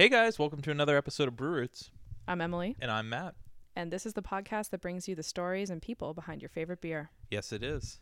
Hey guys, welcome to another episode of Brew Roots, I'm Emily, and I'm Matt. and this is the podcast that brings you the stories and people behind your favorite beer. Yes, it is.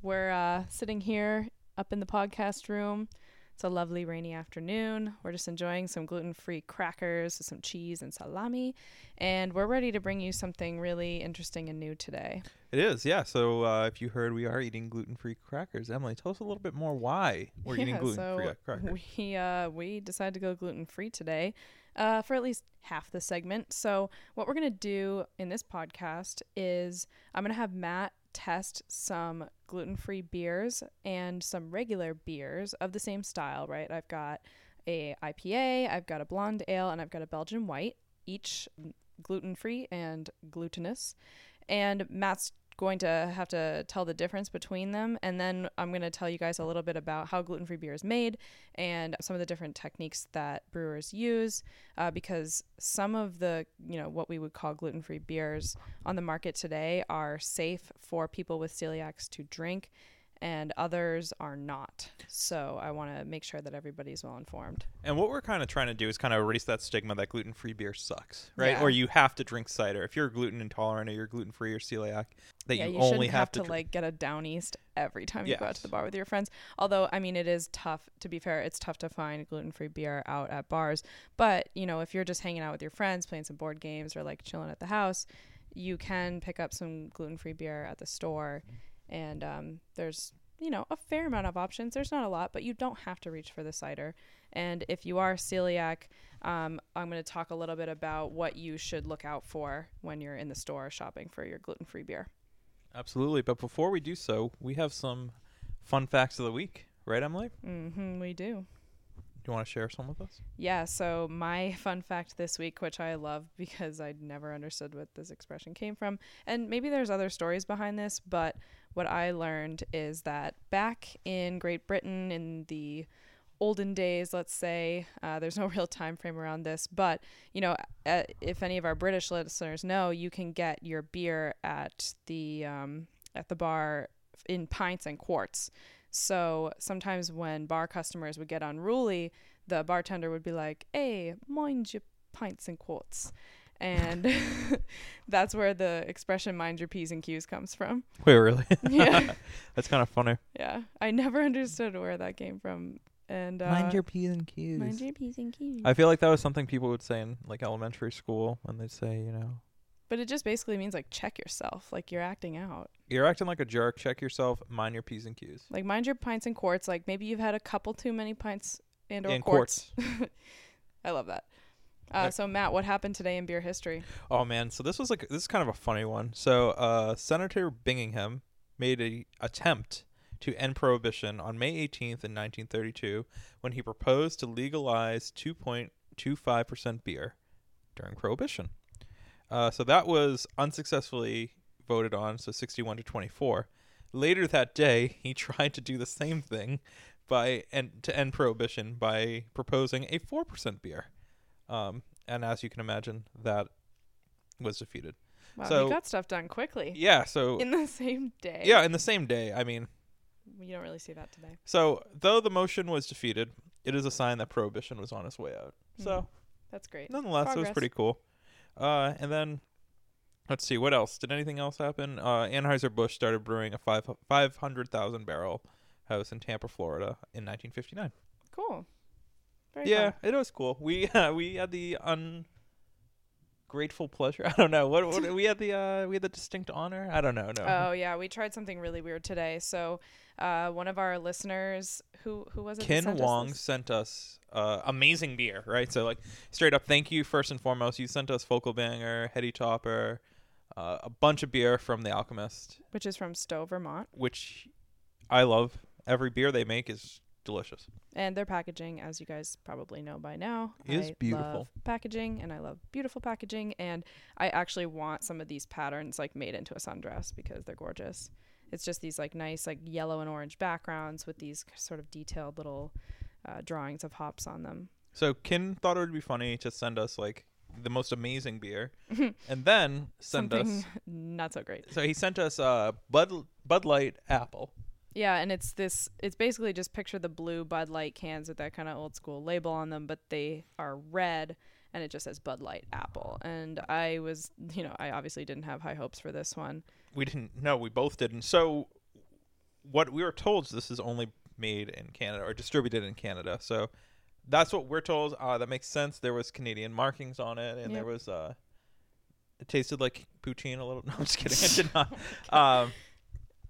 We're uh, sitting here up in the podcast room. It's a lovely rainy afternoon. We're just enjoying some gluten free crackers with some cheese and salami, and we're ready to bring you something really interesting and new today. It is, yeah. So uh, if you heard, we are eating gluten-free crackers. Emily, tell us a little bit more why we're eating gluten-free so crackers. We uh we decided to go gluten free today, uh, for at least half the segment. So what we're gonna do in this podcast is I'm gonna have Matt test some gluten free beers and some regular beers of the same style. Right? I've got a IPA, I've got a blonde ale, and I've got a Belgian white, each gluten free and glutinous. And Matt's going to have to tell the difference between them. And then I'm going to tell you guys a little bit about how gluten-free beer is made and some of the different techniques that brewers use uh, because some of the you know what we would call gluten-free beers on the market today are safe for people with celiacs to drink and others are not so I want to make sure that everybody's well informed And what we're kind of trying to do is kind of erase that stigma that gluten-free beer sucks, right? Yeah. Or you have to drink cider if you're gluten intolerant or you're gluten-free or celiac. That yeah, you, you, only have, have, to, dr- like get a down east every time you go out to the bar with your friends. Although, I mean, it is tough. To be fair, it's tough to find gluten free beer out at bars. But you know, if you're just hanging out with your friends, playing some board games, or like chilling at the house, you can pick up some gluten free beer at the store. And um, there's you know a fair amount of options. There's not a lot, but you don't have to reach for the cider. And if you are celiac, um, I'm going to talk a little bit about what you should look out for when you're in the store shopping for your gluten free beer. Absolutely. But before we do so, we have some fun facts of the week, right, Emily? Mm-hmm, we do. Do you want to share some with us? Yeah, so my fun fact this week, which I love because I never understood what this expression came from, and maybe there's other stories behind this, but what I learned is that back in Great Britain in the olden days, let's say, uh, there's no real time frame around this, but you know, uh, if any of our British listeners know, you can get your beer at the um, at the bar in pints and quarts. So sometimes when bar customers would get unruly, the bartender would be like, "Hey, mind your pints and quarts," and that's where the expression "mind your p's and q's" comes from. Wait, really? Yeah, That's kind of funny. yeah. I never understood where that came from, and uh, Mind your P's and Q's. mind your p's and q's. I feel like that was something people would say in like elementary school when they'd say, you know, but it just basically means like check yourself, like you're acting out. you're acting like a jerk, check yourself, mind your P's and Q's. Like mind your pints and quarts. Like maybe you've had a couple too many pints and or And quarts. I love that. Uh, so Matt, what happened today in beer history? Oh man, so this was like this is kind of a funny one. So uh Senator Bingingham made a attempt to end prohibition on May 18th in 1932 when he proposed to legalize 2.25% beer during prohibition. Uh, so that was unsuccessfully voted on, so 61 to 24. Later that day, he tried to do the same thing by and to end prohibition by proposing a 4% beer. Um, and as you can imagine, that was defeated. Wow, So- you got stuff done quickly Yeah, so in the same day. yeah, in the same day. I mean, you don't really see that today. so though the motion was defeated, it is a sign that prohibition was on its way out. So Hmm. That's great. nonetheless, it was pretty cool. Uh, and then let's see what else. Did anything else happen? Uh, Anheuser Busch started brewing a five five hundred thousand barrel house in Tampa, Florida, in 1959. Cool. Very yeah, fun. it was cool. We uh, we had the ungrateful pleasure. I don't know what, what we had the uh, we had the distinct honor. I don't know. No. Oh yeah, we tried something really weird today. So, uh, one of our listeners, who who was it? Ken sent Wong this? sent us uh, amazing beer, right? So like straight up, thank you first and foremost. You sent us Focal Banger, Heady Topper, uh, a bunch of beer from the Alchemist, which is from Stowe, Vermont, which I love. Every beer they make is delicious. and their packaging, as you guys probably know by now, Is I beautiful. love packaging, and I love beautiful packaging. And I actually want some of these patterns like made into a sundress because they're gorgeous. It's just these like nice like yellow and orange backgrounds with these sort of detailed little uh, drawings of hops on them. So Kin thought it would be funny to send us like the most amazing beer, and then send Something us. not so great. So he sent us uh, Bud Bud Light Apple, Yeah, and it's this. It's basically just picture the blue Bud Light cans with that kind of old school label on them, but they are red, and it just says Bud Light Apple. And I was, you know, I obviously didn't have high hopes for this one. We didn't. No, we both didn't. So, what we were told is this is only made in Canada or distributed in Canada. So, that's what we're told. Uh, that makes sense. There was Canadian markings on it, and there was uh, it tasted like poutine a little. No, I'm just kidding. It did not. Um,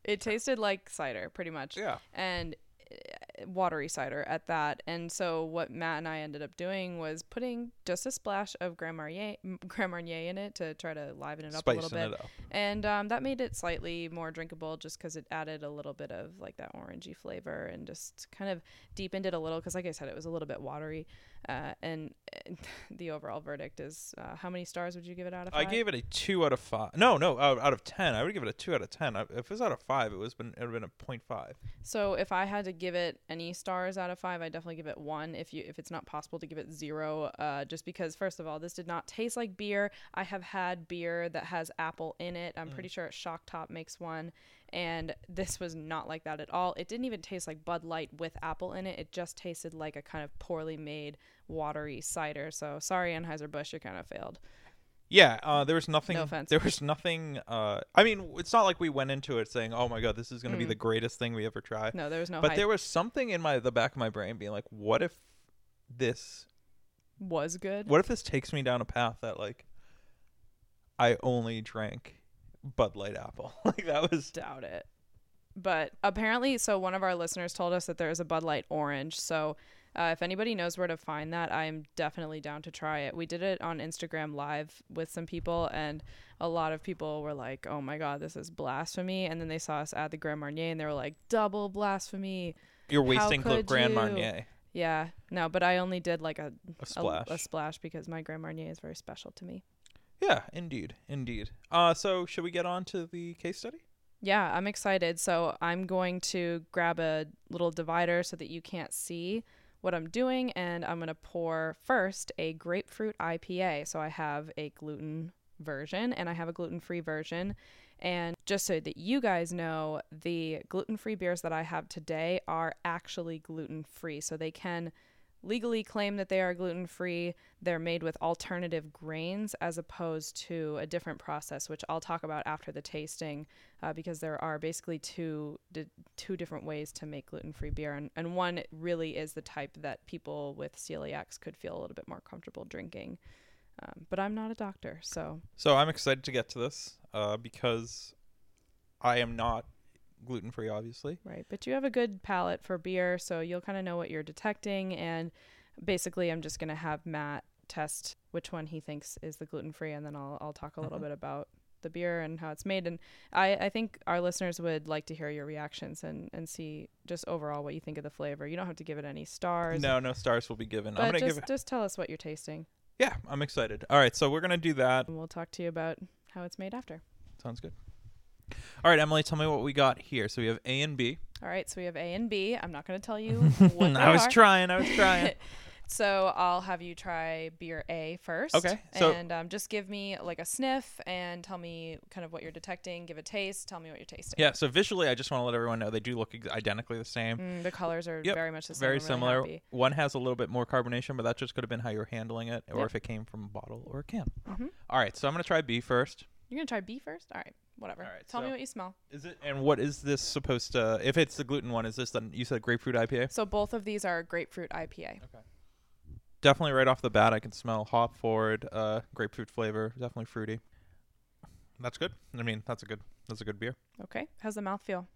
It tasted like cider, pretty much. yeah. and uh, watery cider at that. And so what Matt and I ended up doing was putting just a splash of Grand Marnier, Grand Marnier in it to try to liven it up a little bit. And um, that made it slightly more drinkable just because it added a little bit of like that orangey flavor and just kind of deepened it a little because like I said, it was a little bit watery. Uh, and, the overall verdict is uh, how many stars would you give it out of Five? I gave it a two out of five. No, no, out, out of ten. I would give it a two out of ten. I, if it was out of five, it was been it would have been a point five. So if I had to give it any stars out of five, I definitely give it one. If you if it's not possible to give it zero, uh, just because first of all, this did not taste like beer. I have had beer that has apple in it. I'm pretty sure Shock Top makes one, and this was not like that at all. It didn't even taste like Bud Light with apple in it. It just tasted like a kind of poorly made watery cider. So sorry, Anheuser Busch, you kind of failed. Yeah, uh, there was nothing. No offense. There was nothing. Uh, I mean, it's not like we went into it saying, "Oh my god, this is going to be Mm. the greatest thing we ever try." No, there was no but hype. there was something in my the back of my brain being like, "What if this? was good. What if this takes me down a path that like I only drank Bud Light Apple?" like that was. doubt it. But apparently, so one of our listeners told us that there is a Bud Light Orange. So uh, if anybody knows where to find that, I'm definitely down to try it. We did it on Instagram Live with some people, and a lot of people were like, "Oh my god, this is blasphemy!" And then they saw us add the Grand Marnier, and they were like, "Double blasphemy!" You're wasting Grand you? Marnier. Yeah, no, but I only did like a A a- splash. a splash because my Grand Marnier is very special to me. Yeah, indeed, indeed. Uh, so should we get on to the case study? Yeah, I'm excited. So I'm going to grab a little divider so that you can't see what I'm doing, and I'm going to pour first a grapefruit IPA. So I have a gluten version and I have a gluten free version. And just so that you guys know, the gluten free beers that I have today are actually gluten free. So they can legally claim that they are gluten free. They're made with alternative grains as opposed to a different process, which I'll talk about after the tasting, uh, because there are basically two di- two different ways to make gluten free beer, and and one really is the type that people with celiacs could feel a little bit more comfortable drinking. Um, but I'm not a doctor, so So I'm excited to get to this uh, because I am not gluten free, obviously. Right. But you have a good palate for beer, so you'll kind of know what you're detecting. And basically, I'm just going to have Matt test which one he thinks is the gluten free, and then I'll, I'll talk a little Mhm. bit about the beer and how it's made. And I, I think our listeners would like to hear your reactions and, and see just overall what you think of the flavor. You don't have to give it any stars. No, no stars will be given. I'm But gonna just, give. just tell us what you're tasting, Yeah, I'm excited. All right, so we're gonna do that. and we'll talk to you about how it's made after. Sounds good. All right, Emily, tell me what we got here. So we have A and B. All right, so we have A and B. I'm not going to tell you what they I was are. trying. I was trying. so I'll have you try beer A first. Okay, so- and um, just give me like a sniff and tell me kind of what you're detecting. Give a taste. Tell me what you're tasting. yeah. So visually, I just want to let everyone know they do look ex- identically the same. Mm, the colors are Yep, very much the same. Very I'm really similar. happy. One has a little bit more carbonation, but that just could have been how you're handling it, or Yep. if it came from a bottle or a can. Mhm. All right, so I'm gonna try B first. You're gonna try B first. All right. Whatever. All right, tell me what you smell. Is it? And what is this supposed to? If it's the gluten one, is this then you said grapefruit IPA? So both of these are grapefruit IPA. Okay. Definitely right off the bat, I can smell hop forward, uh, grapefruit flavor. Definitely fruity. That's good. I mean, that's a good. That's a good beer. Okay. How's the mouth feel?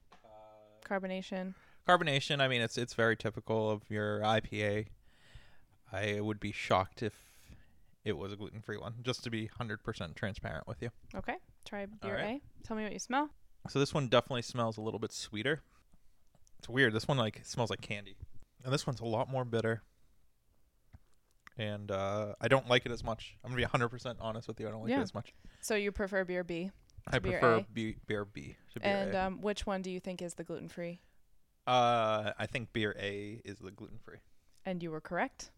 Carbonation. Carbonation. I mean, it's it's very typical of your IPA. I would be shocked if it was a gluten free one. Just to be hundred percent transparent with you. Okay. Try beer right. A. Tell me what you smell. So this one definitely smells a little bit sweeter. It's weird. This one like smells like candy, and this one's a lot more bitter. And uh, I don't like it as much. I'm gonna be 100 percent honest with you. I don't like Yeah. it as much. So you prefer beer B. I beer prefer. B, beer B to beer And A. um, which one do you think is the gluten free? uh, I think beer A is the gluten free. And you were correct.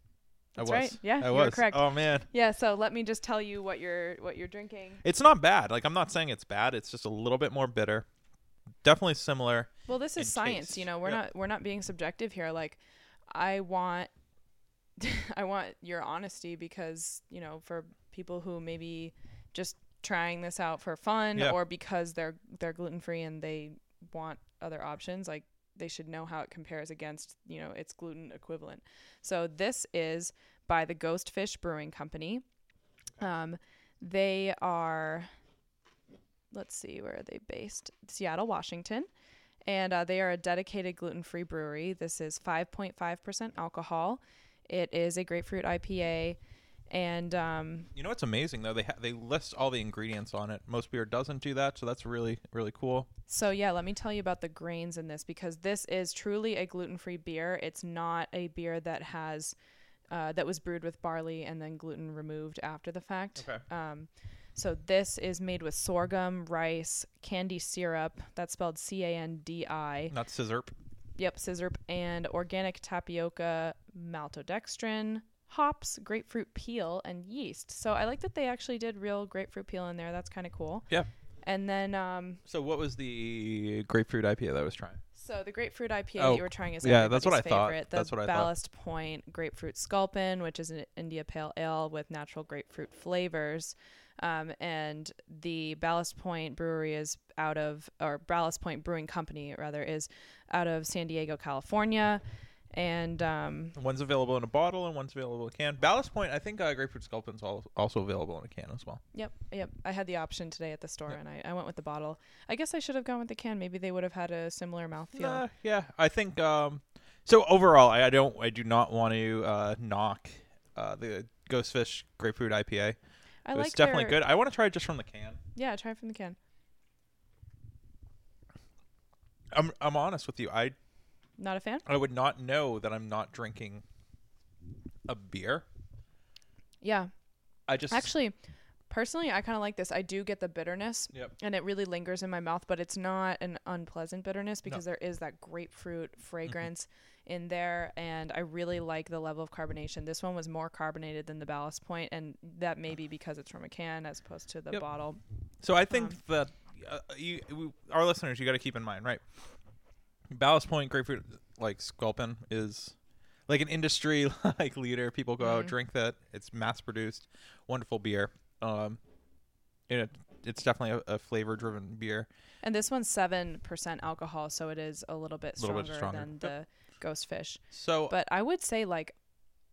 I That's was. right. Yeah, I you was. were correct. Oh man, Yeah, so let me just tell you what you're what you're drinking. it's not bad. Like I'm not saying it's bad. It's just a little bit more bitter. definitely similar. Well, this is science, taste. you know. We're Yep. not we're not being subjective here. Like I want I want your honesty because, you know, for people who maybe just trying this out for fun Yeah. or because they're they're gluten-free and they want other options, like they should know how it compares against, you know, its gluten equivalent. So this is by the Ghost Fish Brewing Company. Um they are let's see where are they based? Seattle, Washington and uh, they are a dedicated gluten-free brewery. This is 5.5% alcohol. It is a grapefruit IPA, and um, You know what's amazing though? They ha- they list all the ingredients on it. Most beer doesn't do that, so that's really really cool. so yeah, let me tell you about the grains in this because this is truly a gluten-free beer. It's not a beer that has uh, that was brewed with barley and then gluten removed after the fact. Okay. Um, so this is made with sorghum, rice, candy syrup. That's spelled C-A-N-D-I. Not scissor. Yep, scissor and organic tapioca, maltodextrin, hops, grapefruit peel, and yeast. So I like that they actually did real grapefruit peel in there. That's kind of cool. Yeah. And then, um, So what was the grapefruit IPA that I was trying? so the grapefruit IPA Oh, that you were trying is yeah, that's what everybody's I thought. The That's what I thought. Ballast Point Grapefruit Sculpin, which is an India Pale Ale with natural grapefruit flavors. Um, and the Ballast Point Brewery is out of, or Ballast Point Brewing Company rather, is out of San Diego, California. And um, One's available in a bottle and one's available in a can. Ballast Point, I think uh, grapefruit sculpin's al- also available in a can as well. Yep, yep. I had the option today at the store, Yep. and I, I went with the bottle. I guess I should have gone with the can. Maybe they would have had a similar mouthfeel. Yeah, I think. Um, so overall, I, I don't, I do not want to uh, knock uh, the Ghostfish grapefruit IPA. I It like was definitely their- good. I want to try it just from the can. Yeah, try it from the can. I'm, I'm honest with you. I, Not a fan? I would not know that I'm not drinking a beer. Yeah. I just Actually, personally, I kind of like this. I do get the bitterness, Yep. and it really lingers in my mouth, but it's not an unpleasant bitterness because there is that grapefruit fragrance in there, and I really like the level of carbonation. This one was more carbonated than the Ballast Point, and that may be because it's from a can as opposed to the Yep. bottle. So I think Um, that uh, you, we, our listeners, you got to keep in mind, right? Ballast Point grapefruit like sculpin is like an industry like leader. People go out Mhm. drink that. It's mass produced, wonderful beer. Um, and it, it's definitely a, a flavor driven beer. And this one's seven percent alcohol, so it is a little bit Little stronger, bit stronger. than Yep. the Ghost Fish. So But I would say like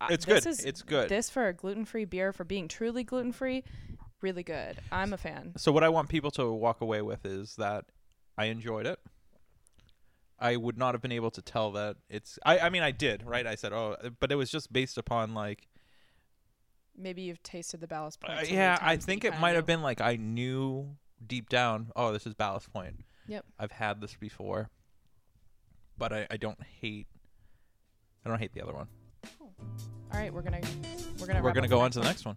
I- it's this good. Is, it's good. This for a gluten free beer for being truly gluten free, really good. I'm a fan. So what I want people to walk away with is that I enjoyed it. I would not have been able to tell that it's. I, I mean, I did, right? I said, oh, but it was just based upon like Maybe you've tasted the ballast point. Uh, yeah, I think it might have been like I knew deep down. Oh, this is Ballast Point. Yep. I've had this before, but I, I don't hate. I don't hate the other one. All right, we're gonna we're gonna We're gonna go on to the next one.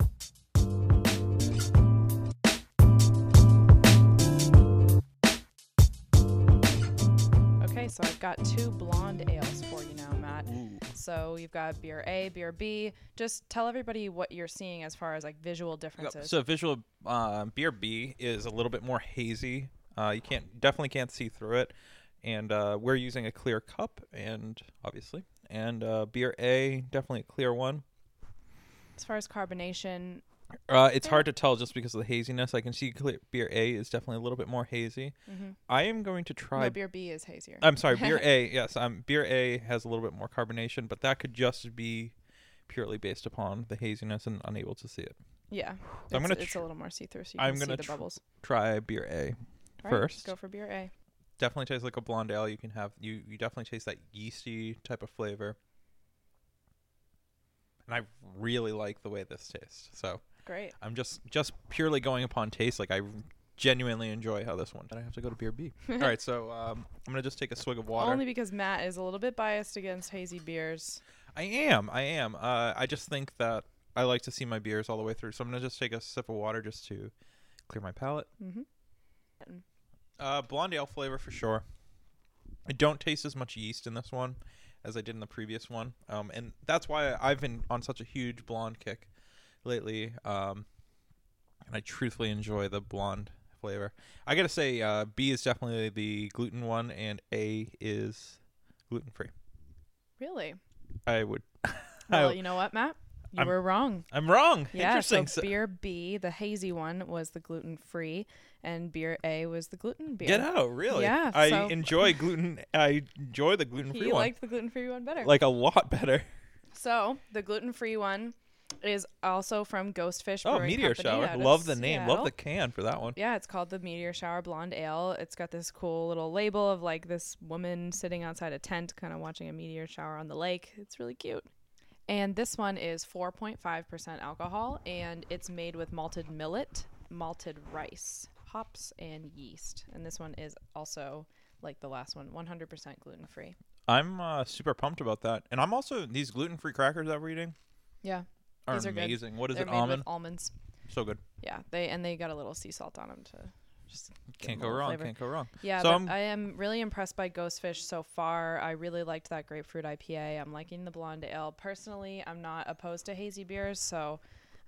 So I've got two blonde ales for you now, Matt. So you've got beer A, beer B. Just tell everybody what you're seeing as far as like visual differences. So visual uh, beer B is a little bit more hazy. Uh, you can't definitely can't see through it, and uh, we're using a clear cup, and obviously, and uh, beer A definitely a clear one. as far as carbonation, Uh, it's hard to tell just because of the haziness. I can see clear, beer A is definitely a little bit more hazy. mm-hmm. I am going to try no, beer B is hazier. I'm sorry, beer A. Yes, um, beer A has a little bit more carbonation, but that could just be purely based upon the haziness and unable to see it. yeah, So I'm it's, gonna it's a little more see through, so you I'm can gonna see the tr- bubbles. Try beer A All right, first. go for beer A. Definitely tastes like a blonde ale. You can have you you definitely taste that yeasty type of flavor. And I really like the way this tastes. So Great. I'm just just purely going upon taste. Like I genuinely enjoy how this one. Then I have to go to beer B. All right, so um, I'm gonna just take a swig of water. Only because Matt is a little bit biased against hazy beers. I am. I am. Uh, I just think that I like to see my beers all the way through. So I'm gonna just take a sip of water just to clear my palate. Mm-hmm. Uh, blonde ale flavor for sure. I don't taste as much yeast in this one as I did in the previous one, um, and that's why I've been on such a huge blonde kick lately. Um, and I truthfully enjoy the blonde flavor. I gotta say, uh, B is definitely the gluten one, and A is gluten free. Really? I would. Well, I, you know what, Matt? You I'm- were wrong. I'm wrong. Yeah, Interesting. So- beer B, the hazy one, was the gluten free, and beer A was the gluten beer. Get out, really? Yeah, I so- enjoy gluten. I enjoy the gluten free one, liked the gluten free one better. like a lot better. so the gluten free one is also from Ghostfish. Oh, Brewing meteor Company shower. out of Love the name. Love Seattle. the can for that one. Yeah, it's called the Meteor Shower Blonde Ale. It's got this cool little label of like this woman sitting outside a tent, kind of watching a meteor shower on the lake. It's really cute. And this one is 4.5% alcohol, and it's made with malted millet, malted rice, hops, and yeast. And this one is also, like the last one, 100% gluten free. I'm uh, super pumped about that, and I'm also these gluten free crackers that we're eating Yeah, are These are good. amazing. What is they're it? made Almond. with almonds. So good. Yeah, they and they got a little sea salt on them to just give Can't a go little wrong. flavor. Can't go wrong. Yeah, So but I'm- I am really impressed by Ghostfish so far. I really liked that grapefruit IPA. I'm liking the blonde ale. Personally, I'm not opposed to hazy beers, so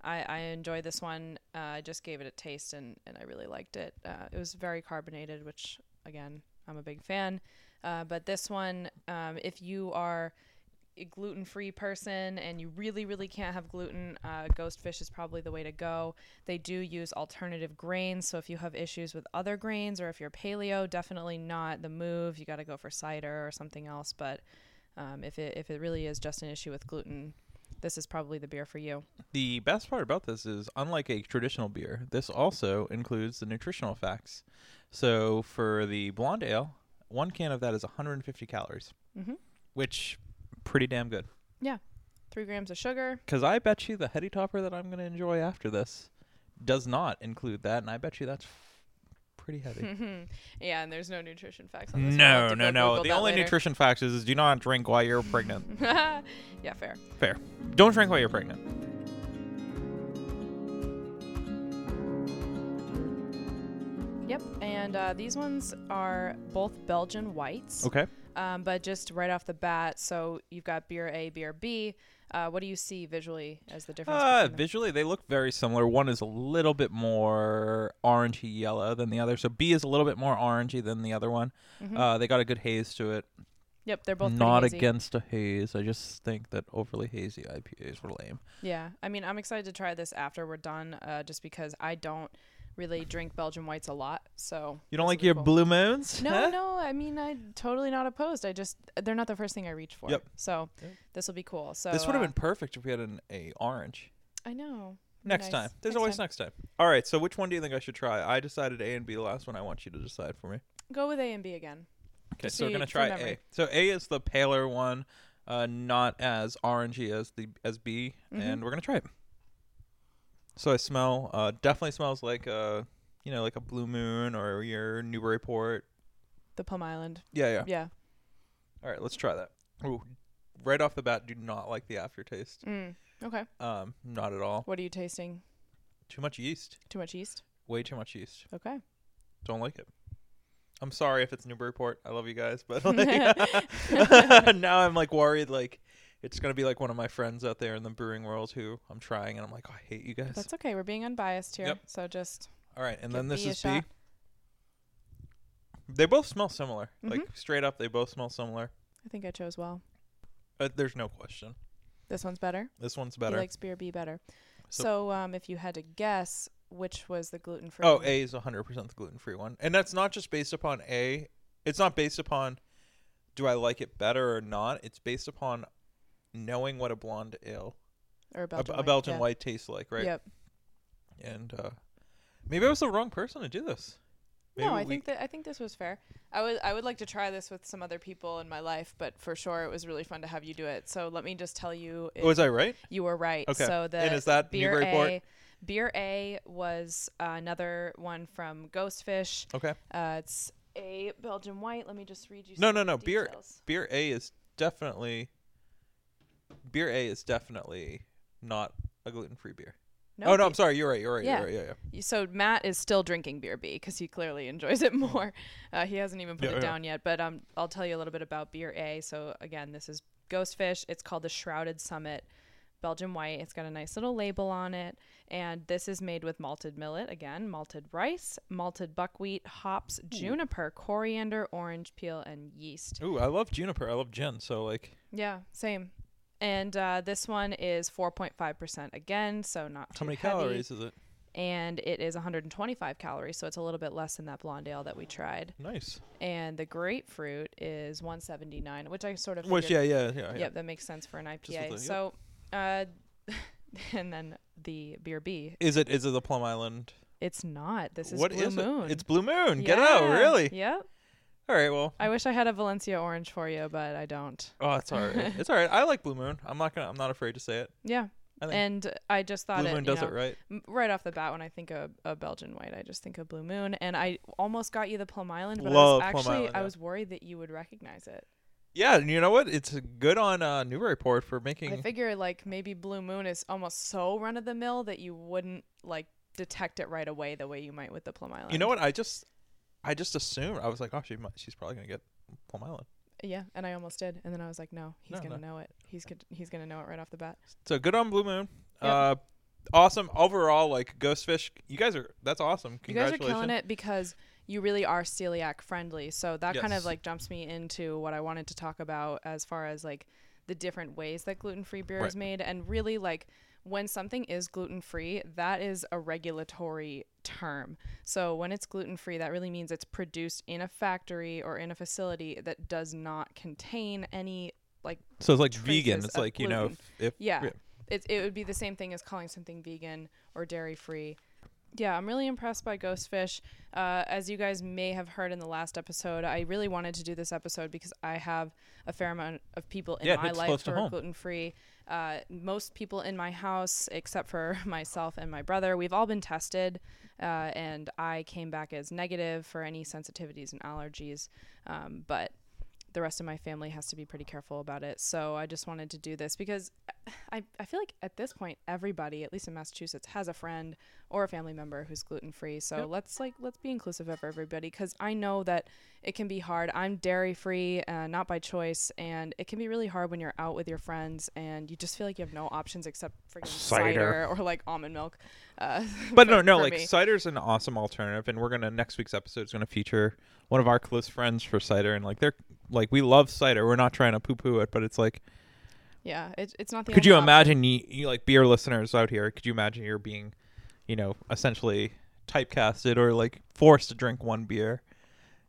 I, I enjoy this one. Uh, I just gave it a taste and, and I really liked it. Uh, it was very carbonated, which again I'm a big fan. Uh, but this one, um, if you are a gluten-free person and you really really can't have gluten uh, ghostfish is probably the way to go they do use alternative grains so if you have issues with other grains or if you're paleo definitely not the move you got to go for cider or something else but um, if, it, if it really is just an issue with gluten this is probably the beer for you The best part about this is, unlike a traditional beer, this also includes the nutritional facts. So for the blonde ale, one can of that is 150 calories, mm-hmm. which pretty damn good. Yeah. three grams of sugar Because I bet you the heady topper that I'm going to enjoy after this does not include that, and I bet you that's pretty heavy. yeah and there's no nutrition facts on this no, no, no. Google The only later. nutrition facts is do not drink while you're pregnant. yeah fair Fair. Don't drink while you're pregnant. Yep, and uh, these ones are both Belgian whites. Okay. Um, but just right off the bat, so you've got beer A, beer B. Uh, what do you see visually as the difference? Uh, visually, they look very similar. One is a little bit more orangey yellow than the other. So B is a little bit more orangey than the other one. Mhm. Uh, they got a good haze to it. yep, they're both Not against a haze. I just think that overly hazy IPAs were lame. Yeah, I mean, I'm excited to try this after we're done, uh, just because I don't really drink Belgian whites a lot. So You don't like your cool. blue moons? No, Huh? no. I mean, I'm totally not opposed. I just they're not the first thing I reach for. Yep. So Yep. this will be cool. So this would have uh, been perfect if we had an a orange. I know. Next Nice. time. There's Next always time. next time. All right. So which one do you think I should try? I decided A and B. The last one I want you to decide for me. Go with A and B again. Okay, Just so we're gonna try. A. So A is the paler one, uh, not as orangey as the as B, Mhm. and we're gonna try it. So I smell, uh, definitely smells like a, you know, like a Blue Moon or your Newburyport. The Plum Island. Yeah, yeah. Yeah. All right, let's try that. Ooh, right off the bat, do not like the aftertaste. Mm. Okay. Um, not at all. What are you tasting? Too much yeast. Too much yeast. Way too much yeast. Okay. Don't like it. I'm sorry if it's Newburyport. I love you guys, but like, now I'm like worried like it's gonna be like one of my friends out there in the brewing world who I'm trying, and I'm like, oh, I hate you guys. That's okay. We're being unbiased here. Yep. So just All right, and then this is B. They both smell similar. Like Mhm. straight up, they both smell similar. I think I chose well. Uh, there's no question. This one's better. This one's He better. likes beer B better. So- So, um, if you had to guess which was the gluten free. oh, A is 100% the gluten free one, and that's not just based upon A. It's not based upon do I like it better or not. It's based upon knowing what a blonde ale, or a a, Belgian, a white, Belgian yeah. white tastes like, right? Yep. And uh, maybe I was the wrong person to do this. Maybe no, I we- think that I think this was fair. I would I would like to try this with some other people in my life, but for sure it was really fun to have you do it. So let me just tell you, if was I right? you were right. Okay. So the And is that beer Newburyport? A, beer A was uh, another one from Ghostfish. Okay. Uh, it's a Belgian white. Let me just read you. No, some no, no, beer- Beer A is definitely beer A is definitely not a gluten free beer. oh no, I'm sorry. You're right. You're right. Yeah. You're right. Yeah, yeah. So Matt is still drinking beer B because he clearly enjoys it more. Uh, he hasn't even put Yeah, it yeah. down yet. But um, I'll tell you a little bit about beer A. So again, this is Ghostfish. It's called the Shrouded Summit Belgian white. It's got a nice little label on it. And this is made with malted millet, again, malted rice, malted buckwheat, hops, juniper, coriander, orange peel, and yeast. Ooh, I love juniper. I love gin. So like, Yeah, same. And uh, this one is 4.5% again, so not how many heavy. calories is it? And it is 125 calories, so it's a little bit less than that blonde ale that we tried. Nice. And the grapefruit is 179, which I sort of Which yeah, yeah, yeah, yeah. Yep, that makes sense for an IPA. the- yep. So, uh, and then the beer B. Is it is it the Plum Island? It's not. This is What Blue is Moon. it? It's Blue Moon. Get out, really? Yep. All right, well, I wish I had a Valencia orange for you, but I don't. oh, it's all right. it's all right. I like Blue Moon. I'm not gonna. I'm not afraid to say it. Yeah. I And I just thought Blue it, Moon does know, it right. right off the bat when I think of a Belgian white, I just think of Blue Moon, and I almost got you the Plum Island, but Love I Plum was actually Island, I yeah. was worried that you would recognize it. Yeah, and you know what? It's good on uh, Newburyport for making. I figure like maybe Blue Moon is almost so run of the mill that you wouldn't like detect it right away the way you might with the Plum Island. You know what? I just, I just assumed. I was like, oh, she might, she's probably gonna get Plum Island. Yeah, and I almost did, and then I was like, no, he's No, gonna no. know it. He's gonna he's gonna know it right off the bat. So good on Blue Moon. Yep. Uh, awesome overall. Like Ghostfish, you guys are. That's awesome. You guys are Congratulations. killing it because you really are celiac friendly. So that kind Yes. of like jumps me into what I wanted to talk about as far as like the different ways that gluten free beer is Right. made, and really like when something is gluten free, that is a regulatory term. So when it's gluten free, that really means it's produced in a factory or in a facility that does not contain any like So it's like vegan. It's like you know, if, if Yeah. It, it would be the same thing as calling something vegan or dairy free. Yeah, I'm really impressed by Ghostfish. Uh, as you guys may have heard in the last episode, I really wanted to do this episode because I have a fair amount of people in Yeah, my life who are gluten free. Uh, most people in my house, except for myself and my brother, we've all been tested, uh, and I came back as negative for any sensitivities and allergies. Um, but the rest of my family has to be pretty careful about it. So I just wanted to do this because I, I feel like at this point everybody, at least in Massachusetts, has a friend or a family member who's gluten free. So Yep. let's like let's be inclusive of everybody because I know that it can be hard. I'm dairy free, uh, not by choice, and it can be really hard when you're out with your friends and you just feel like you have no options except freaking Cider. cider, or like almond milk. Uh, But for- no, no, like me. cider's an awesome alternative, and we're gonna next week's episode is gonna feature one of our close friends for cider, and like they're like we love cider. We're not trying to poo poo it, but it's like, yeah, it, it's not the. could you option. imagine you, you like beer listeners out here? Could you imagine you're being, you know, essentially typecasted or like forced to drink one beer,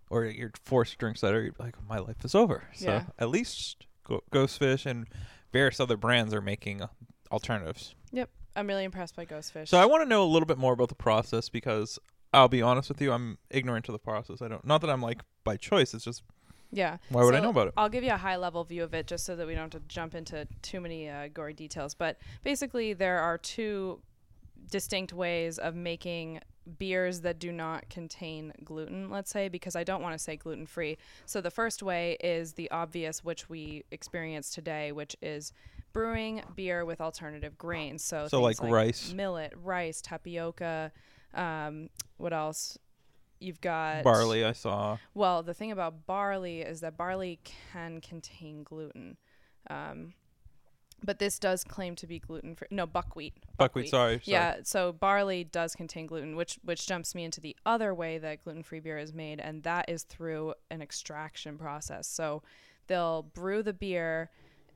or you're forced to drink cider? You'd be like, my life is over. So Yeah. at least Ghostfish and various other brands are making uh, alternatives. Yep. I'm really impressed by Ghostfish. So I want to know a little bit more about the process because I'll be honest with you, I'm ignorant to the process. I don't not that I'm like by choice. It's just yeah. why would I know about it? I'll give you a high level view of it just so that we don't have to jump into too many uh, gory details. But basically, there are two distinct ways of making beers that do not contain gluten, let's say, because I don't want to say gluten free. So the first way is the obvious, which we experience today, which is brewing beer with alternative grains. So, So, things like rice. millet, rice, tapioca. Um, what else? You've got Barley, I saw. well, the thing about barley is that barley can contain gluten. Um, but this does claim to be gluten free. No, buckwheat. Buckwheat, sorry, sorry. Yeah, so barley does contain gluten, which which jumps me into the other way that gluten-free beer is made, and that is through an extraction process. So they'll brew the beer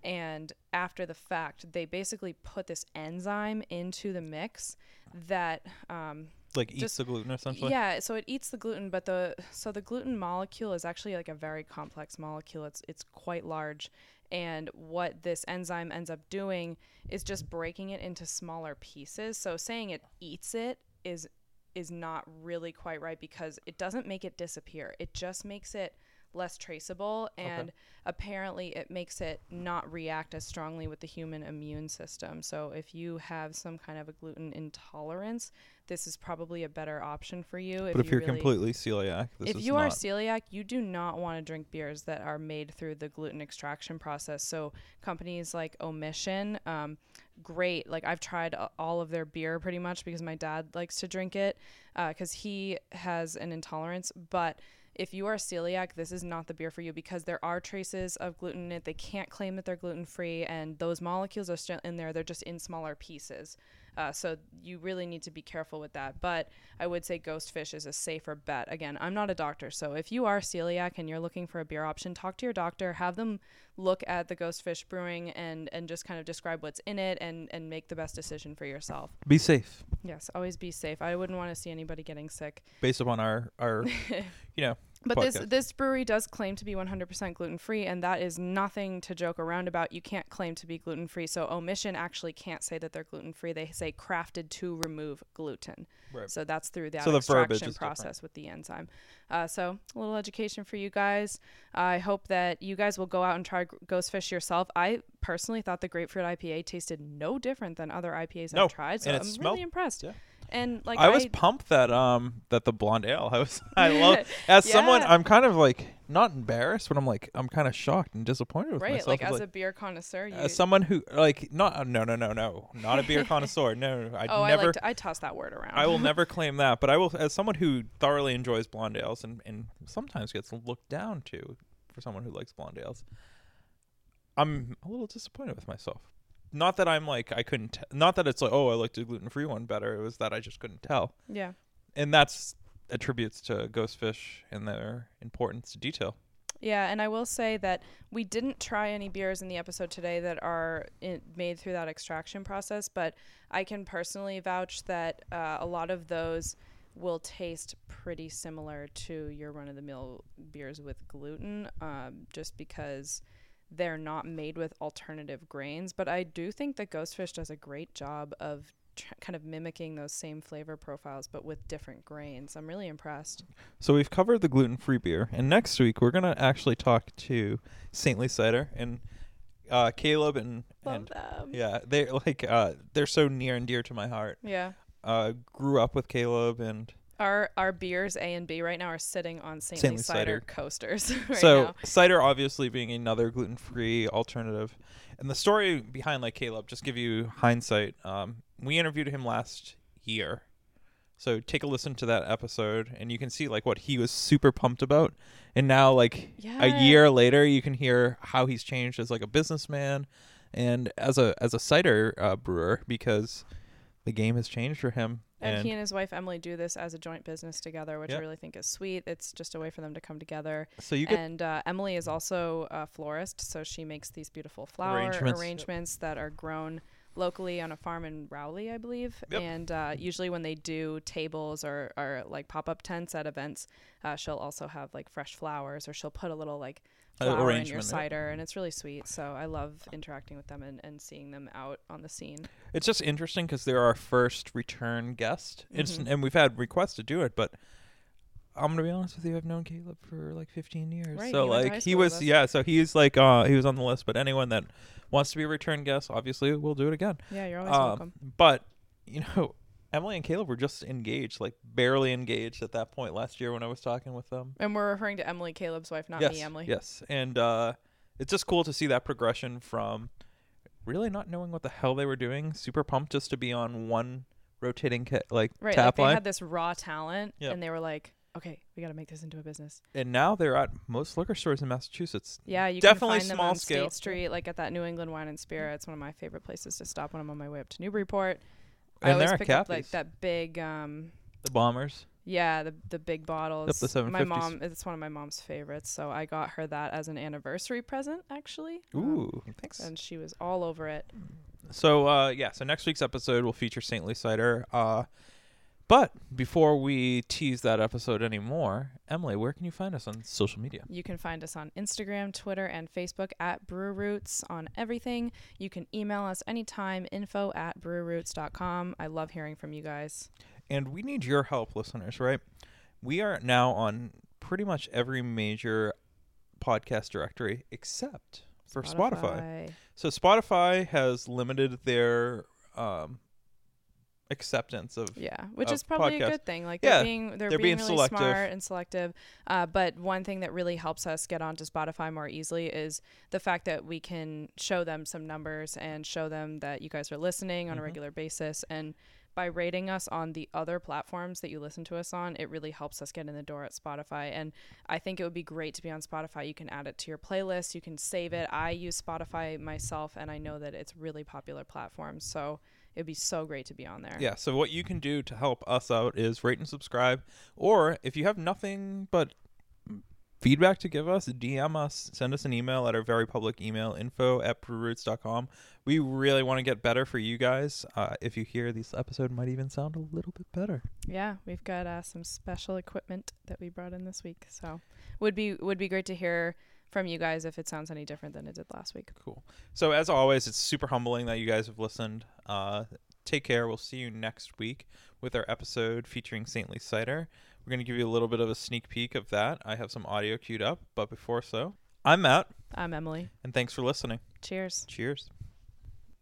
and after the fact, they basically put this enzyme into the mix that um, Like eats just- the gluten essentially. yeah, so it eats the gluten, but the so the gluten molecule is actually like a very complex molecule. It's it's quite large, and what this enzyme ends up doing is just breaking it into smaller pieces. So saying it eats it is is not really quite right because it doesn't make it disappear. It just makes it less traceable and apparently it makes it not react as strongly with the human immune system. So if you have some kind of a gluten intolerance, this is probably a better option for you. but if you you're really- completely celiac, this if you are celiac, you do not want to drink beers that are made through the gluten extraction process. So companies like Omission, um, great. Like I've tried all of their beer pretty much because my dad likes to drink it because he has an intolerance. But if you are celiac, this is not the beer for you because there are traces of gluten in it. They can't claim that they're gluten free, and those molecules are still in there. They're just in smaller pieces. Uh, so you really need to be careful with that. But I would say Ghost Fish is a safer bet. Again, I'm not a doctor, so if you are celiac and you're looking for a beer option, talk to your doctor. Have them look at the Ghost Fish brewing and and just kind of describe what's in it and and make the best decision for yourself. Be safe. Yes, always be safe. I wouldn't want to see anybody getting sick. Based upon our our, you know, But this podcast. this brewery does claim to be 100% gluten free, and that is nothing to joke around about. You can't claim to be gluten free, so Omission actually can't say that they're gluten free. They say crafted to remove gluten. Right. So that's through that So extraction is different. process with the enzyme. Uh, so a little education for you guys. I hope that you guys will go out and try G- Ghost Fish yourself. I personally thought the grapefruit IPA tasted no different than other IPAs No, I've tried, so I'm smelled- really impressed. yeah. And like I was pumped that um that the blonde ale. I was I love as someone I'm kind of like not embarrassed, but I'm like I'm kind of shocked and disappointed with right, myself. like as a beer connoisseur, you, as someone who like not no no no no not a beer connoisseur. No, no I oh, I never like to, I toss that word around. I will never claim that, but I will as someone who thoroughly enjoys blonde ales and and sometimes gets looked down to for someone who likes blonde ales. I'm a little disappointed with myself. Not that I'm like I couldn't t- not that it's like oh I liked the gluten-free one better. It was that I just couldn't tell. Yeah. and that's attributes to ghost fish and their importance to detail. Yeah, and I will say that we didn't try any beers in the episode today that are in, made through that extraction process, but I can personally vouch that uh, a lot of those will taste pretty similar to your run of the mill beers with gluten, um, just because they're not made with alternative grains. But I do think that Ghostfish does a great job of tr- kind of mimicking those same flavor profiles, but with different grains. I'm really impressed. So we've covered the gluten-free beer, and next week we're gonna actually talk to Saintly Cider and uh, Caleb and Love and them. yeah, they're like uh, they're so near and dear to my heart. yeah. Uh, grew up with Caleb, and Our our beers A and B right now are sitting on Saintly, Saintly cider, cider. coasters right so now. cider obviously being another gluten-free alternative. And the story behind like Caleb, just give you hindsight. Um, we interviewed him last year, so take a listen to that episode, and you can see like what he was super pumped about. And now, like a year later, you can hear how he's changed as like a businessman and as a as a cider uh, brewer because the game has changed for him. And, he and his wife Emily do this as a joint business together, which Yeah. I really think is sweet. It's just a way for them to come together. so you and uh, Emily is also a florist, so she makes these beautiful flower Arrangements. arrangements, Yep. that are grown locally on a farm in Rowley, I believe. Yep. And uh, usually when they do tables or, or like pop up tents at events, uh, she'll also have like fresh flowers, or she'll put a little like Flower in your cider, and it's really sweet. So I love interacting with them and, and seeing them out on the scene. It's just interesting because they're our first return guest, It's- Mhm. and we've had requests to do it. But I'm gonna be honest with you, I've known Caleb for like 15 years. Right, so he like he was, yeah. So he's like uh he was on the list. But anyone that wants to be a return guest, obviously we'll do it again. Yeah, you're always Um, welcome. But you know, Emily and Caleb were just engaged, like barely engaged at that point last year when I was talking with them. And we're referring to Emily, Caleb's wife, not yes, me, Emily. Yes, and uh, it's just cool to see that progression from really not knowing what the hell they were doing, super pumped just to be on one rotating ca- like Right, like tap they line, had this raw talent, Yep. and they were like, "Okay, we got to make this into a business." and now they're at most liquor stores in Massachusetts. Yeah, you Definitely can find them small on scale. State Street, like at that New England Wine and Spirits. One of my favorite places to stop when I'm on my way up to Newburyport. I And always pick up like that big, um, The bombers. yeah, the the big bottles. the my mom, it's one of my mom's favorites, so I got her that as an anniversary present, actually. Um, Ooh, thanks. and she was all over it. So uh, yeah, so next week's episode will feature Saintly Cider. Uh, but before we tease that episode anymore, Emily, where can you find us on social media? You can find us on Instagram, Twitter, and Facebook at Brew on everything. You can email us anytime, info at brewroots.com. I love hearing from you guys. And we need your help, listeners, right? We are now on pretty much every major podcast directory except for Spotify. So Spotify has limited their um, acceptance of Yeah, which of is probably podcasts. a good thing. Like Yeah, they're being they're, they're being, being really selective. smart and selective. Uh, but one thing that really helps us get onto Spotify more easily is the fact that we can show them some numbers and show them that you guys are listening on a Mhm. regular basis and by rating us on the other platforms that you listen to us on, it really helps us get in the door at Spotify. And I think it would be great to be on Spotify. You can add it to your playlist, you can save it. I use Spotify myself, and I know that it's really popular platform. So it'd be so great to be on there. Yeah. So what you can do to help us out is rate and subscribe, or if you have nothing but feedback to give us, DM us, send us an email at our very public email, info at brewroots.com. We really want to get better for you guys. Uh, if you hear this episode might even sound a little bit better. Yeah, we've got uh, some special equipment that we brought in this week. So would be would be great to hear from you guys if it sounds any different than it did last week. Cool. So as always, it's super humbling that you guys have listened. Uh, take care. We'll see you next week with our episode featuring Saintly Cider. We're going to give you a little bit of a sneak peek of that. I have some audio queued up, but before so, I'm Matt, I'm Emily. and thanks for listening. Cheers. Cheers.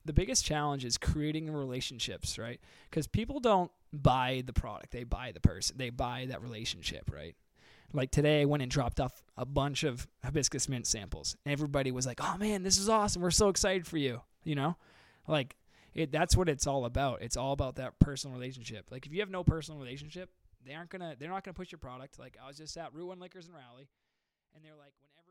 the biggest challenge is creating relationships, right? Because people don't buy the product; they buy the person, they buy that relationship, right? Like today, I went and dropped off a bunch of hibiscus mint samples. Everybody was like, "Oh man, this is awesome! We're so excited for you!" You know, like it. That's what it's all about. It's all about that personal relationship. Like if you have no personal relationship, they aren't gonna. They're not gonna push your product. Like I was just at Route One Liquors in Raleigh, and they're like, whenever.